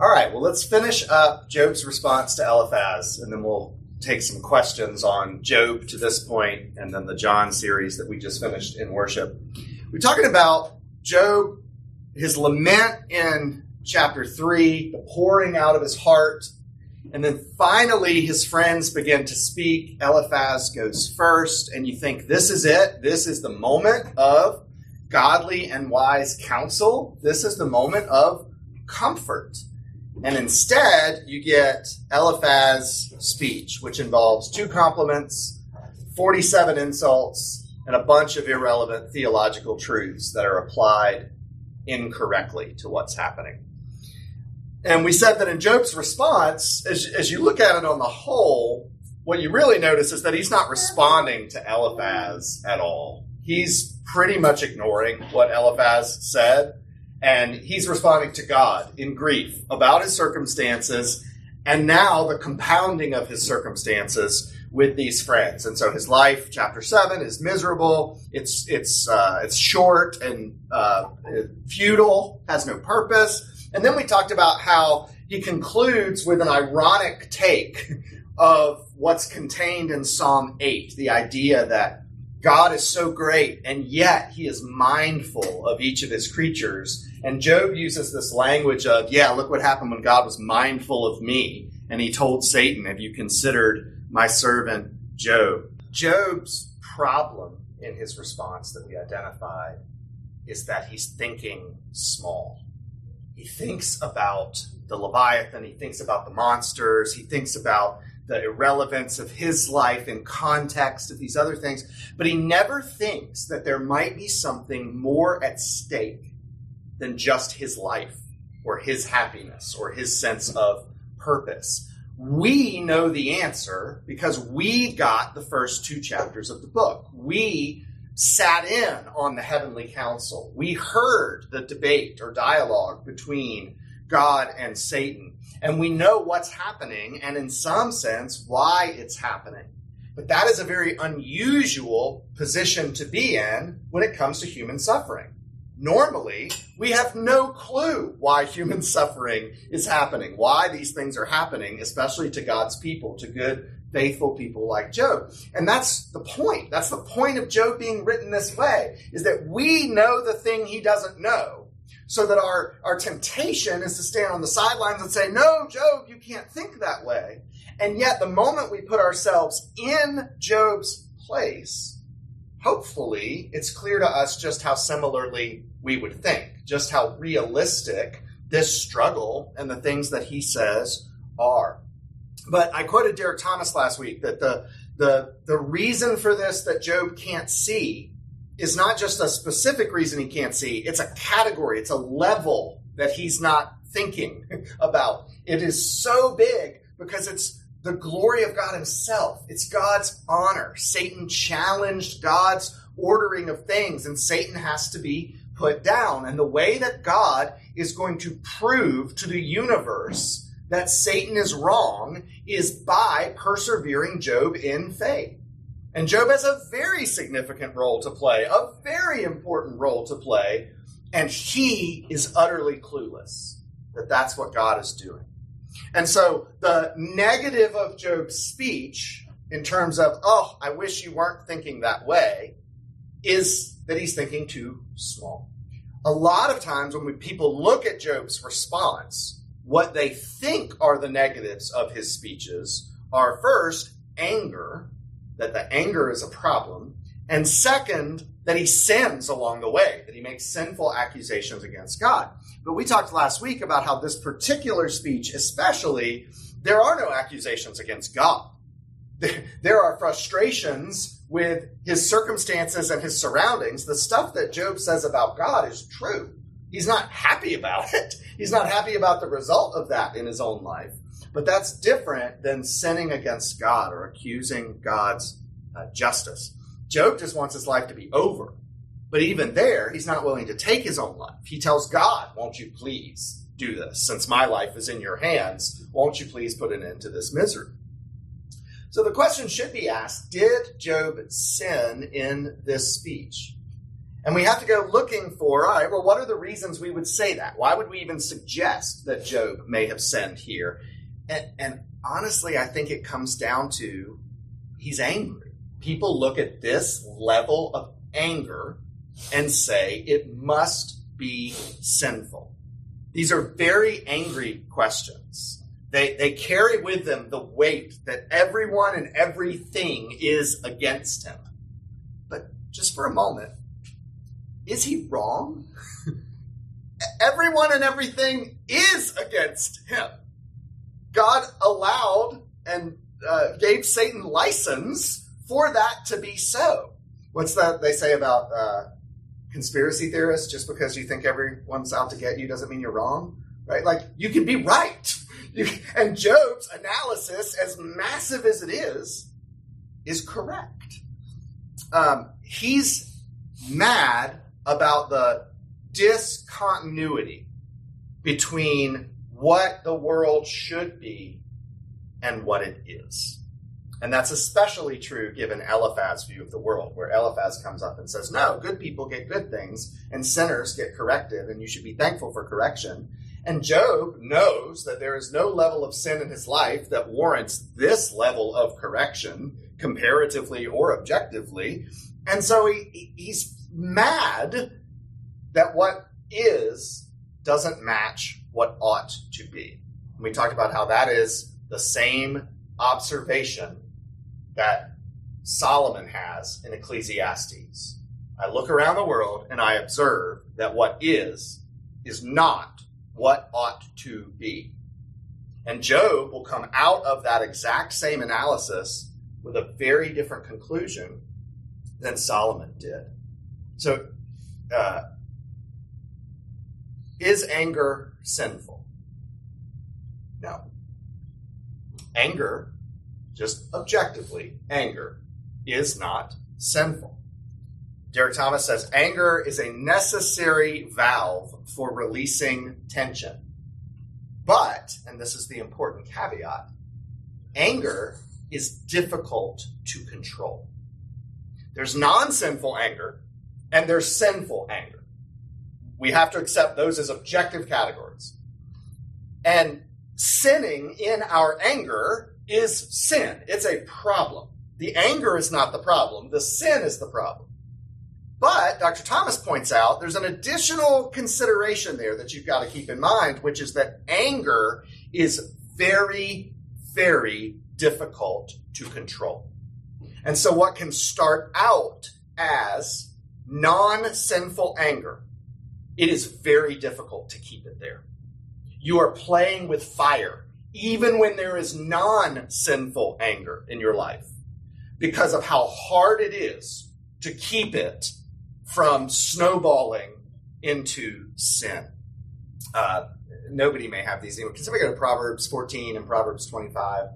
All right, well, let's finish up Job's response to Eliphaz, and then we'll take some questions on Job to this point, and then the John series that we just finished in worship. We're talking about Job, his lament in chapter 3, the pouring out of his heart, and then finally his friends begin to speak. Eliphaz goes first, and you think, this is it. This is the moment of godly and wise counsel. This is the moment of comfort. And instead, you get Eliphaz's speech, which involves two compliments, 47 insults, and a bunch of irrelevant theological truths that are applied incorrectly to what's happening. And we said that in Job's response, as, as you look at it on the whole, what you really notice is that he's not responding to Eliphaz at all. He's pretty much ignoring what Eliphaz said and he's responding to God in grief about his circumstances and now the compounding of his circumstances with these friends. And so his life, chapter seven, is miserable. It's it's uh, it's short and uh, futile, has no purpose. And then we talked about how he concludes with an ironic take of what's contained in Psalm eight, the idea that God is so great, and yet he is mindful of each of his creatures. And Job uses this language of, yeah, look what happened when God was mindful of me. And he told Satan, Have you considered my servant Job? Job's problem in his response that we identified is that he's thinking small. He thinks about the Leviathan, he thinks about the monsters, he thinks about the irrelevance of his life in context of these other things, but he never thinks that there might be something more at stake than just his life or his happiness or his sense of purpose. We know the answer because we got the first two chapters of the book. We sat in on the heavenly council. We heard the debate or dialogue between God and Satan. And we know what's happening and, in some sense, why it's happening. But that is a very unusual position to be in when it comes to human suffering. Normally, we have no clue why human suffering is happening, why these things are happening, especially to God's people, to good, faithful people like Job. And that's the point. That's the point of Job being written this way, is that we know the thing he doesn't know so that our, our temptation is to stand on the sidelines and say, No, Job, you can't think that way. And yet, the moment we put ourselves in Job's place, hopefully it's clear to us just how similarly we would think, just how realistic this struggle and the things that he says are. But I quoted Derek Thomas last week that the, the, the reason for this that Job can't see is not just a specific reason he can't see, it's a category, it's a level that he's not thinking about. It is so big because it's the glory of God himself. It's God's honor. Satan challenged God's ordering of things, and Satan has to be put down. And the way that God is going to prove to the universe that Satan is wrong is by persevering Job in faith. And Job has a very significant role to play, a very important role to play, and he is utterly clueless that that's what God is doing. And so the negative of Job's speech, in terms of, oh, I wish you weren't thinking that way, is that he's thinking too small. A lot of times when we, people look at Job's response, what they think are the negatives of his speeches are first anger that the anger is a problem, and second, that he sins along the way, that he makes sinful accusations against God. But we talked last week about how this particular speech, especially, there are no accusations against God. There are frustrations with his circumstances and his surroundings. The stuff that Job says about God is true. He's not happy about it. He's not happy about the result of that in his own life. But that's different than sinning against God or accusing God's uh, justice. Job just wants his life to be over. But even there, he's not willing to take his own life. He tells God, Won't you please do this? Since my life is in your hands, won't you please put an end to this misery? So the question should be asked Did Job sin in this speech? And we have to go looking for, all right, well, what are the reasons we would say that? Why would we even suggest that Job may have sinned here? And, and honestly, I think it comes down to he's angry. People look at this level of anger and say it must be sinful. These are very angry questions. They, they carry with them the weight that everyone and everything is against him. But just for a moment, is he wrong? Everyone and everything is against him. God allowed and uh, gave Satan license for that to be so. What's that they say about uh, conspiracy theorists? Just because you think everyone's out to get you doesn't mean you're wrong, right? Like you can be right. You, and Job's analysis, as massive as it is, is correct. Um, he's mad about the discontinuity between what the world should be and what it is. And that's especially true given Eliphaz's view of the world, where Eliphaz comes up and says, No, good people get good things, and sinners get corrected, and you should be thankful for correction. And Job knows that there is no level of sin in his life that warrants this level of correction, comparatively or objectively. And so he, he's mad that what is doesn't match what ought to be. And we talked about how that is the same observation that Solomon has in Ecclesiastes. I look around the world and I observe that what is is not what ought to be. And Job will come out of that exact same analysis with a very different conclusion than Solomon did. So, uh, is anger sinful? No. Anger, just objectively, anger is not sinful. Derek Thomas says anger is a necessary valve for releasing tension. But, and this is the important caveat, anger is difficult to control. There's non sinful anger and there's sinful anger. We have to accept those as objective categories. And sinning in our anger is sin. It's a problem. The anger is not the problem, the sin is the problem. But Dr. Thomas points out there's an additional consideration there that you've got to keep in mind, which is that anger is very, very difficult to control. And so, what can start out as non sinful anger, it is very difficult to keep it there. You are playing with fire, even when there is non sinful anger in your life, because of how hard it is to keep it from snowballing into sin. Uh, nobody may have these. Can somebody go to Proverbs 14 and Proverbs 25?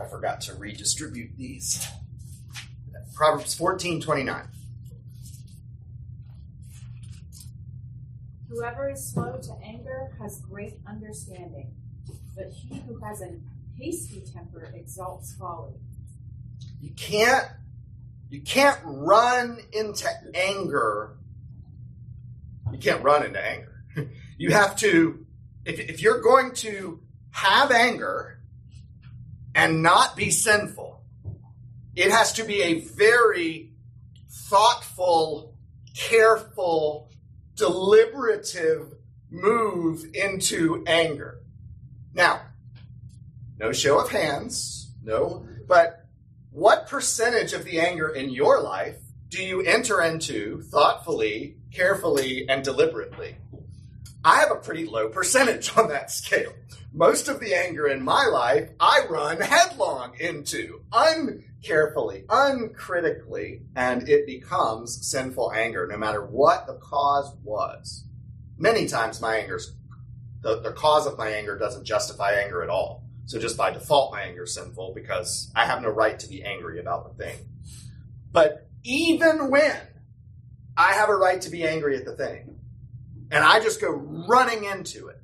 I forgot to redistribute these. Proverbs 14 29. Whoever is slow to anger has great understanding, but he who has a hasty temper exalts folly. You can't you can't run into anger. You can't run into anger. You have to if, if you're going to have anger, and not be sinful. It has to be a very thoughtful, careful, deliberative move into anger. Now, no show of hands, no, but what percentage of the anger in your life do you enter into thoughtfully, carefully, and deliberately? I have a pretty low percentage on that scale. Most of the anger in my life, I run headlong into uncarefully, uncritically, and it becomes sinful anger, no matter what the cause was. Many times my anger's, the, the cause of my anger doesn't justify anger at all. So just by default, my anger is sinful because I have no right to be angry about the thing. But even when I have a right to be angry at the thing, and I just go running into it,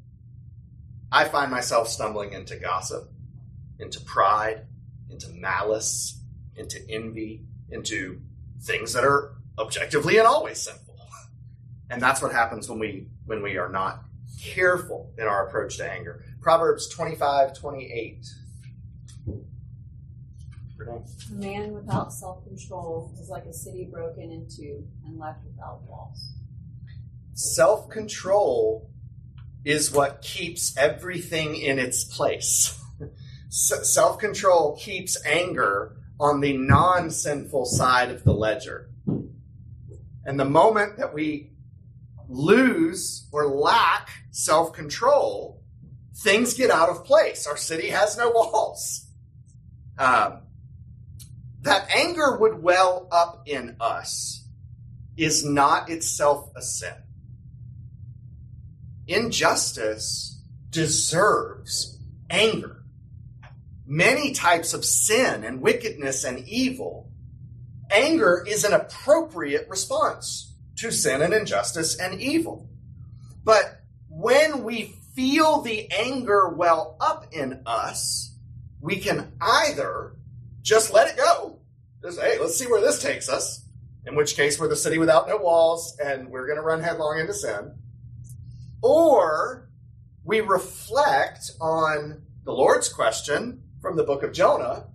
I find myself stumbling into gossip, into pride, into malice, into envy, into things that are objectively and always sinful. And that's what happens when we when we are not careful in our approach to anger. Proverbs 25, 28. A man without self control is like a city broken into and left without walls. Self control is what keeps everything in its place. Self control keeps anger on the non sinful side of the ledger. And the moment that we lose or lack self control, things get out of place. Our city has no walls. Um, that anger would well up in us is not itself a sin. Injustice deserves anger. Many types of sin and wickedness and evil, anger is an appropriate response to sin and injustice and evil. But when we feel the anger well up in us, we can either just let it go. Just, hey, let's see where this takes us. In which case, we're the city without no walls and we're going to run headlong into sin. Or we reflect on the Lord's question from the book of Jonah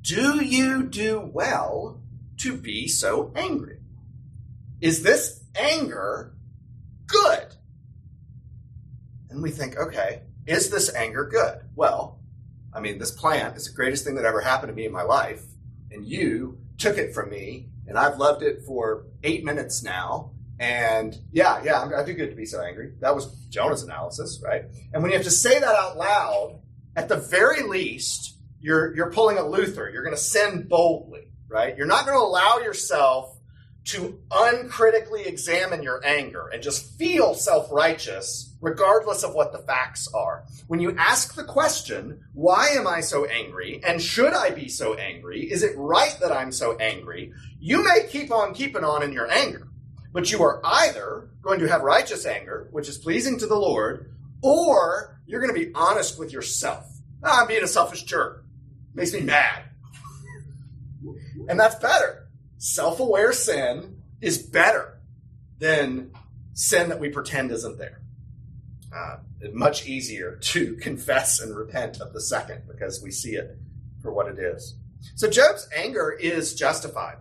Do you do well to be so angry? Is this anger good? And we think, okay, is this anger good? Well, I mean, this plant is the greatest thing that ever happened to me in my life, and you took it from me, and I've loved it for eight minutes now. And yeah, yeah, I do good to be so angry. That was Jonah's analysis, right? And when you have to say that out loud, at the very least, you're you're pulling a Luther. You're going to sin boldly, right? You're not going to allow yourself to uncritically examine your anger and just feel self righteous, regardless of what the facts are. When you ask the question, why am I so angry? And should I be so angry? Is it right that I'm so angry? You may keep on keeping on in your anger, but you are either going to have righteous anger, which is pleasing to the Lord, or you're going to be honest with yourself. Ah, I'm being a selfish jerk. Makes me mad. and that's better self aware sin is better than sin that we pretend isn't there. Uh, much easier to confess and repent of the second because we see it for what it is. So Job's anger is justified.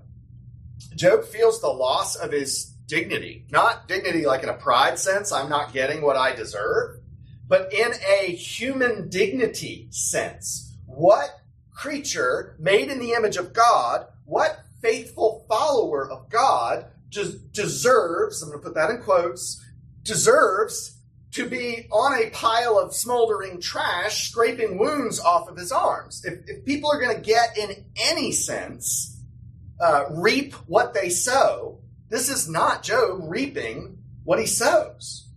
Job feels the loss of his dignity, not dignity like in a pride sense, I'm not getting what I deserve, but in a human dignity sense. What creature made in the image of God, what faithful follower of God deserves, I'm going to put that in quotes, deserves to be on a pile of smoldering trash, scraping wounds off of his arms. If, if people are going to get, in any sense, uh, reap what they sow, this is not Job reaping what he sows.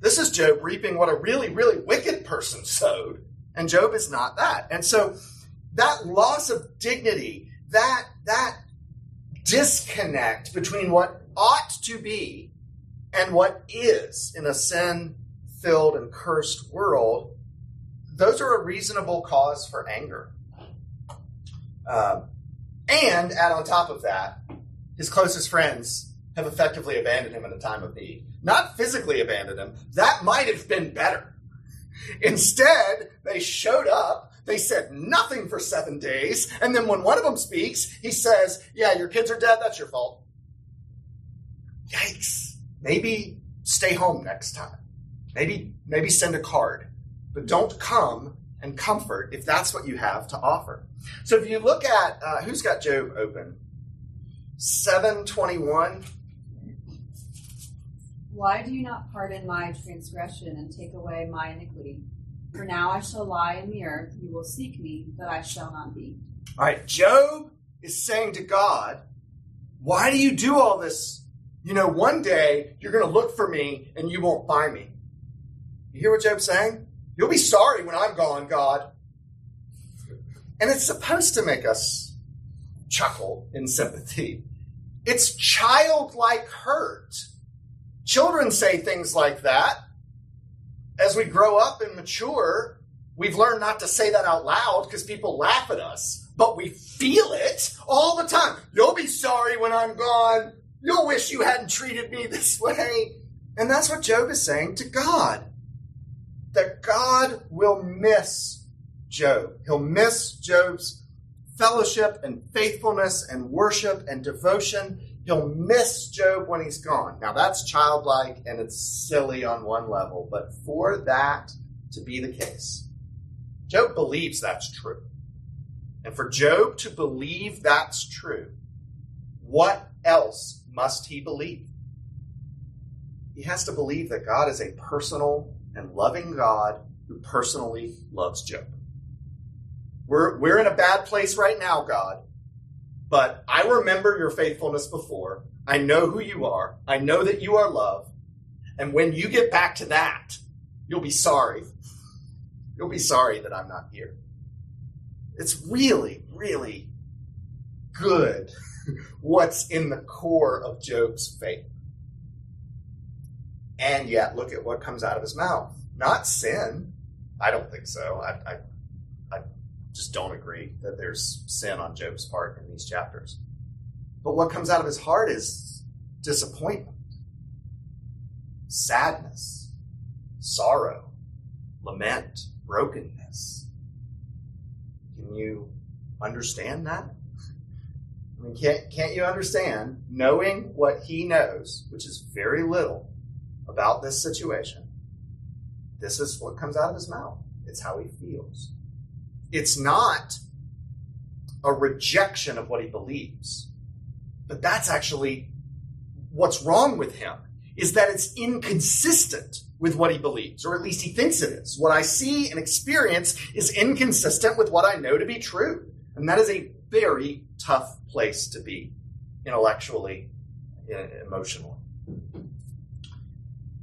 This is Job reaping what a really, really wicked person sowed, and Job is not that. And so that loss of dignity, that that disconnect between what ought to be and what is in a sin filled and cursed world, those are a reasonable cause for anger. Um, and add on top of that, his closest friends have effectively abandoned him in a time of need. Not physically abandoned him, that might have been better. Instead, they showed up they said nothing for seven days. And then when one of them speaks, he says, Yeah, your kids are dead. That's your fault. Yikes. Maybe stay home next time. Maybe, maybe send a card. But don't come and comfort if that's what you have to offer. So if you look at uh, who's got Job open, 721. Why do you not pardon my transgression and take away my iniquity? For now I shall lie in the earth. You will seek me, but I shall not be. All right, Job is saying to God, Why do you do all this? You know, one day you're going to look for me and you won't find me. You hear what Job's saying? You'll be sorry when I'm gone, God. And it's supposed to make us chuckle in sympathy. It's childlike hurt. Children say things like that as we grow up and mature, we've learned not to say that out loud because people laugh at us. but we feel it all the time. You'll be sorry when I'm gone. You'll wish you hadn't treated me this way. And that's what Job is saying to God. That God will miss Job. He'll miss Job's fellowship and faithfulness and worship and devotion. He'll miss Job when he's gone. Now that's childlike and it's silly on one level, but for that to be the case, Job believes that's true. And for Job to believe that's true, what else must he believe? He has to believe that God is a personal and loving God who personally loves Job. We're, we're in a bad place right now, God, but I remember your faithfulness before. I know who you are. I know that you are love. And when you get back to that, you'll be sorry. You'll be sorry that I'm not here. It's really, really good what's in the core of Job's faith. And yet, look at what comes out of his mouth. Not sin. I don't think so. I, I, just don't agree that there's sin on Job's part in these chapters. But what comes out of his heart is disappointment, sadness, sorrow, lament, brokenness. Can you understand that? I mean, can't, can't you understand knowing what he knows, which is very little about this situation? This is what comes out of his mouth. It's how he feels. It's not a rejection of what he believes, but that's actually what's wrong with him is that it's inconsistent with what he believes, or at least he thinks it is. What I see and experience is inconsistent with what I know to be true. And that is a very tough place to be intellectually, uh, emotionally.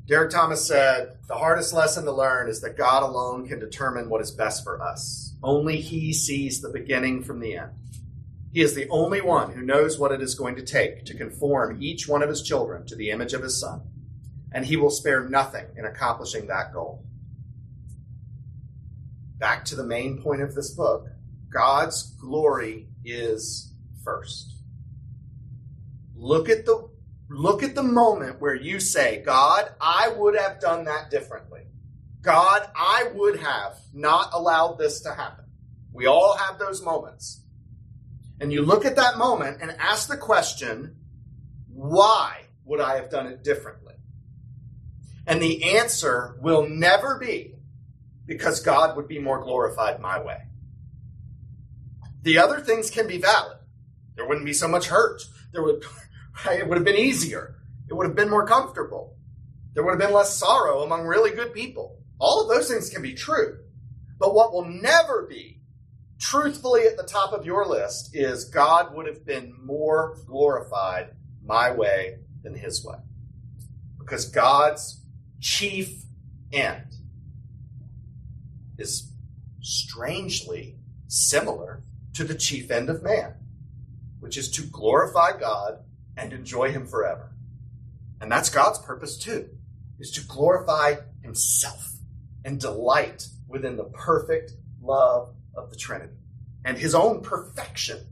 Derek Thomas said, The hardest lesson to learn is that God alone can determine what is best for us. Only He sees the beginning from the end. He is the only one who knows what it is going to take to conform each one of His children to the image of His Son, and He will spare nothing in accomplishing that goal. Back to the main point of this book God's glory is first. Look at the look at the moment where you say, God, I would have done that differently. God, I would have not allowed this to happen. We all have those moments. And you look at that moment and ask the question, why would I have done it differently? And the answer will never be because God would be more glorified my way. The other things can be valid. There wouldn't be so much hurt. There would, it would have been easier. It would have been more comfortable. There would have been less sorrow among really good people. All of those things can be true. But what will never be truthfully at the top of your list is God would have been more glorified my way than his way. Because God's chief end is strangely similar to the chief end of man, which is to glorify God and enjoy him forever. And that's God's purpose too, is to glorify himself and delight within the perfect love of the Trinity and his own perfection.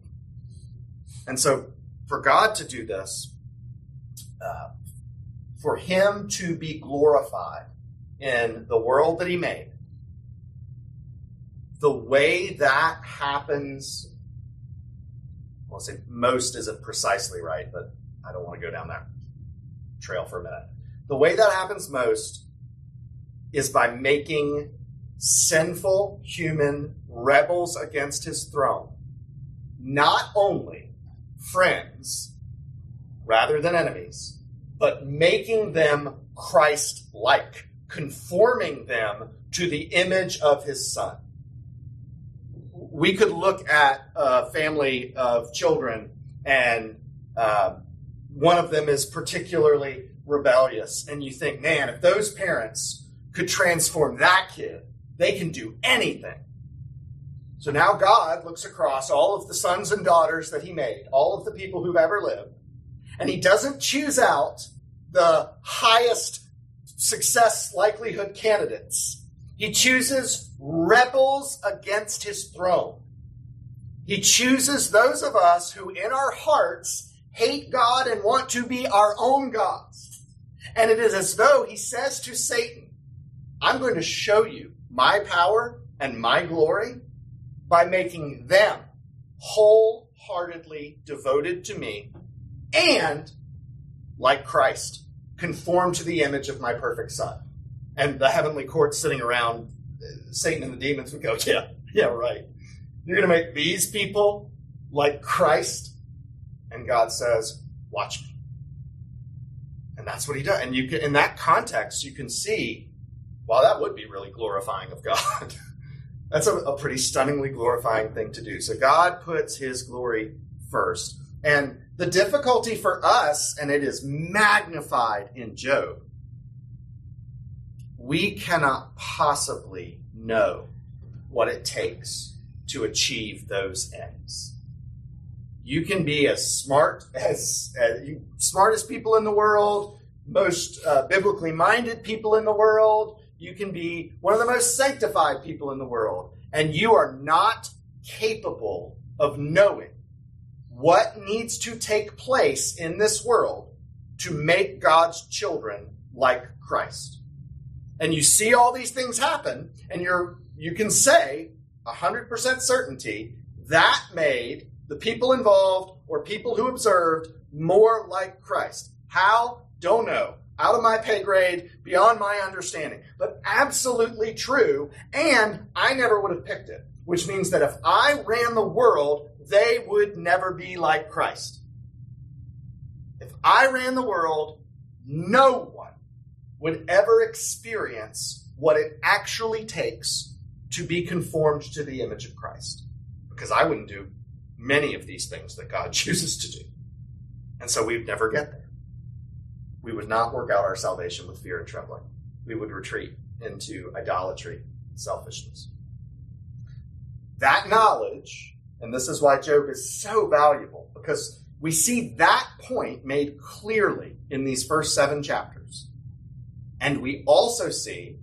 And so, for God to do this, uh, for him to be glorified in the world that he made, the way that happens, I'll say most isn't precisely right, but I don't want to go down that trail for a minute. The way that happens most is by making sinful human rebels against his throne not only friends rather than enemies, but making them Christ like, conforming them to the image of his son. We could look at a family of children, and uh, one of them is particularly rebellious, and you think, man, if those parents could transform that kid, they can do anything. So now God looks across all of the sons and daughters that he made, all of the people who've ever lived, and he doesn't choose out the highest success likelihood candidates. He chooses rebels against his throne. He chooses those of us who, in our hearts, hate God and want to be our own gods. And it is as though he says to Satan, I'm going to show you my power and my glory by making them wholeheartedly devoted to me and, like Christ, conform to the image of my perfect Son. And the heavenly court sitting around, uh, Satan and the demons would go, Yeah, yeah, right. You're going to make these people like Christ? And God says, Watch me. And that's what he does. And you can, in that context, you can see, well, that would be really glorifying of God. that's a, a pretty stunningly glorifying thing to do. So God puts his glory first. And the difficulty for us, and it is magnified in Job, we cannot possibly know what it takes to achieve those ends. You can be as smart as, as you, smartest people in the world, most uh, biblically minded people in the world. You can be one of the most sanctified people in the world, and you are not capable of knowing what needs to take place in this world to make God's children like Christ. And you see all these things happen, and you're you can say 100% certainty that made the people involved or people who observed more like Christ. How? Don't know. Out of my pay grade, beyond my understanding. But absolutely true, and I never would have picked it. Which means that if I ran the world, they would never be like Christ. If I ran the world, no one would ever experience what it actually takes to be conformed to the image of Christ. Because I wouldn't do many of these things that God chooses to do. And so we'd never get there. We would not work out our salvation with fear and trembling. We would retreat into idolatry, selfishness. That knowledge and this is why Job is so valuable, because we see that point made clearly in these first seven chapters. And we also see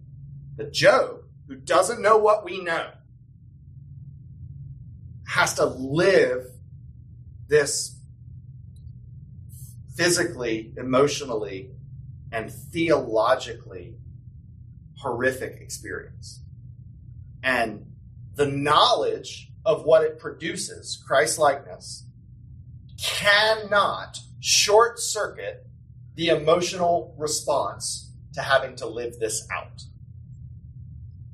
that Job, who doesn't know what we know, has to live this physically, emotionally, and theologically horrific experience. And the knowledge of what it produces, Christ likeness, cannot short circuit the emotional response to having to live this out.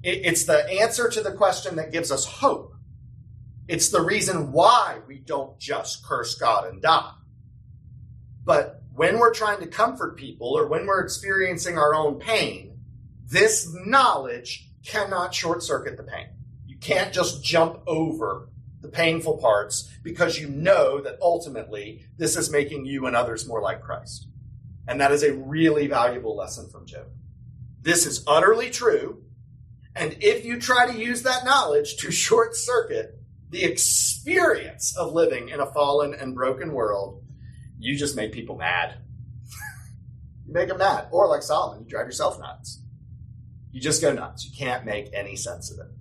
it's the answer to the question that gives us hope. It's the reason why we don't just curse God and die. But when we're trying to comfort people or when we're experiencing our own pain, this knowledge cannot short circuit the pain You can't just jump over the painful parts because you know that ultimately this is making you and others more like Christ. And that is a really valuable lesson from Job. This is utterly true. And if you try to use that knowledge to short circuit the experience of living in a fallen and broken world, you just make people mad. you make them mad. Or like Solomon, you drive yourself nuts. You just go nuts. You can't make any sense of it.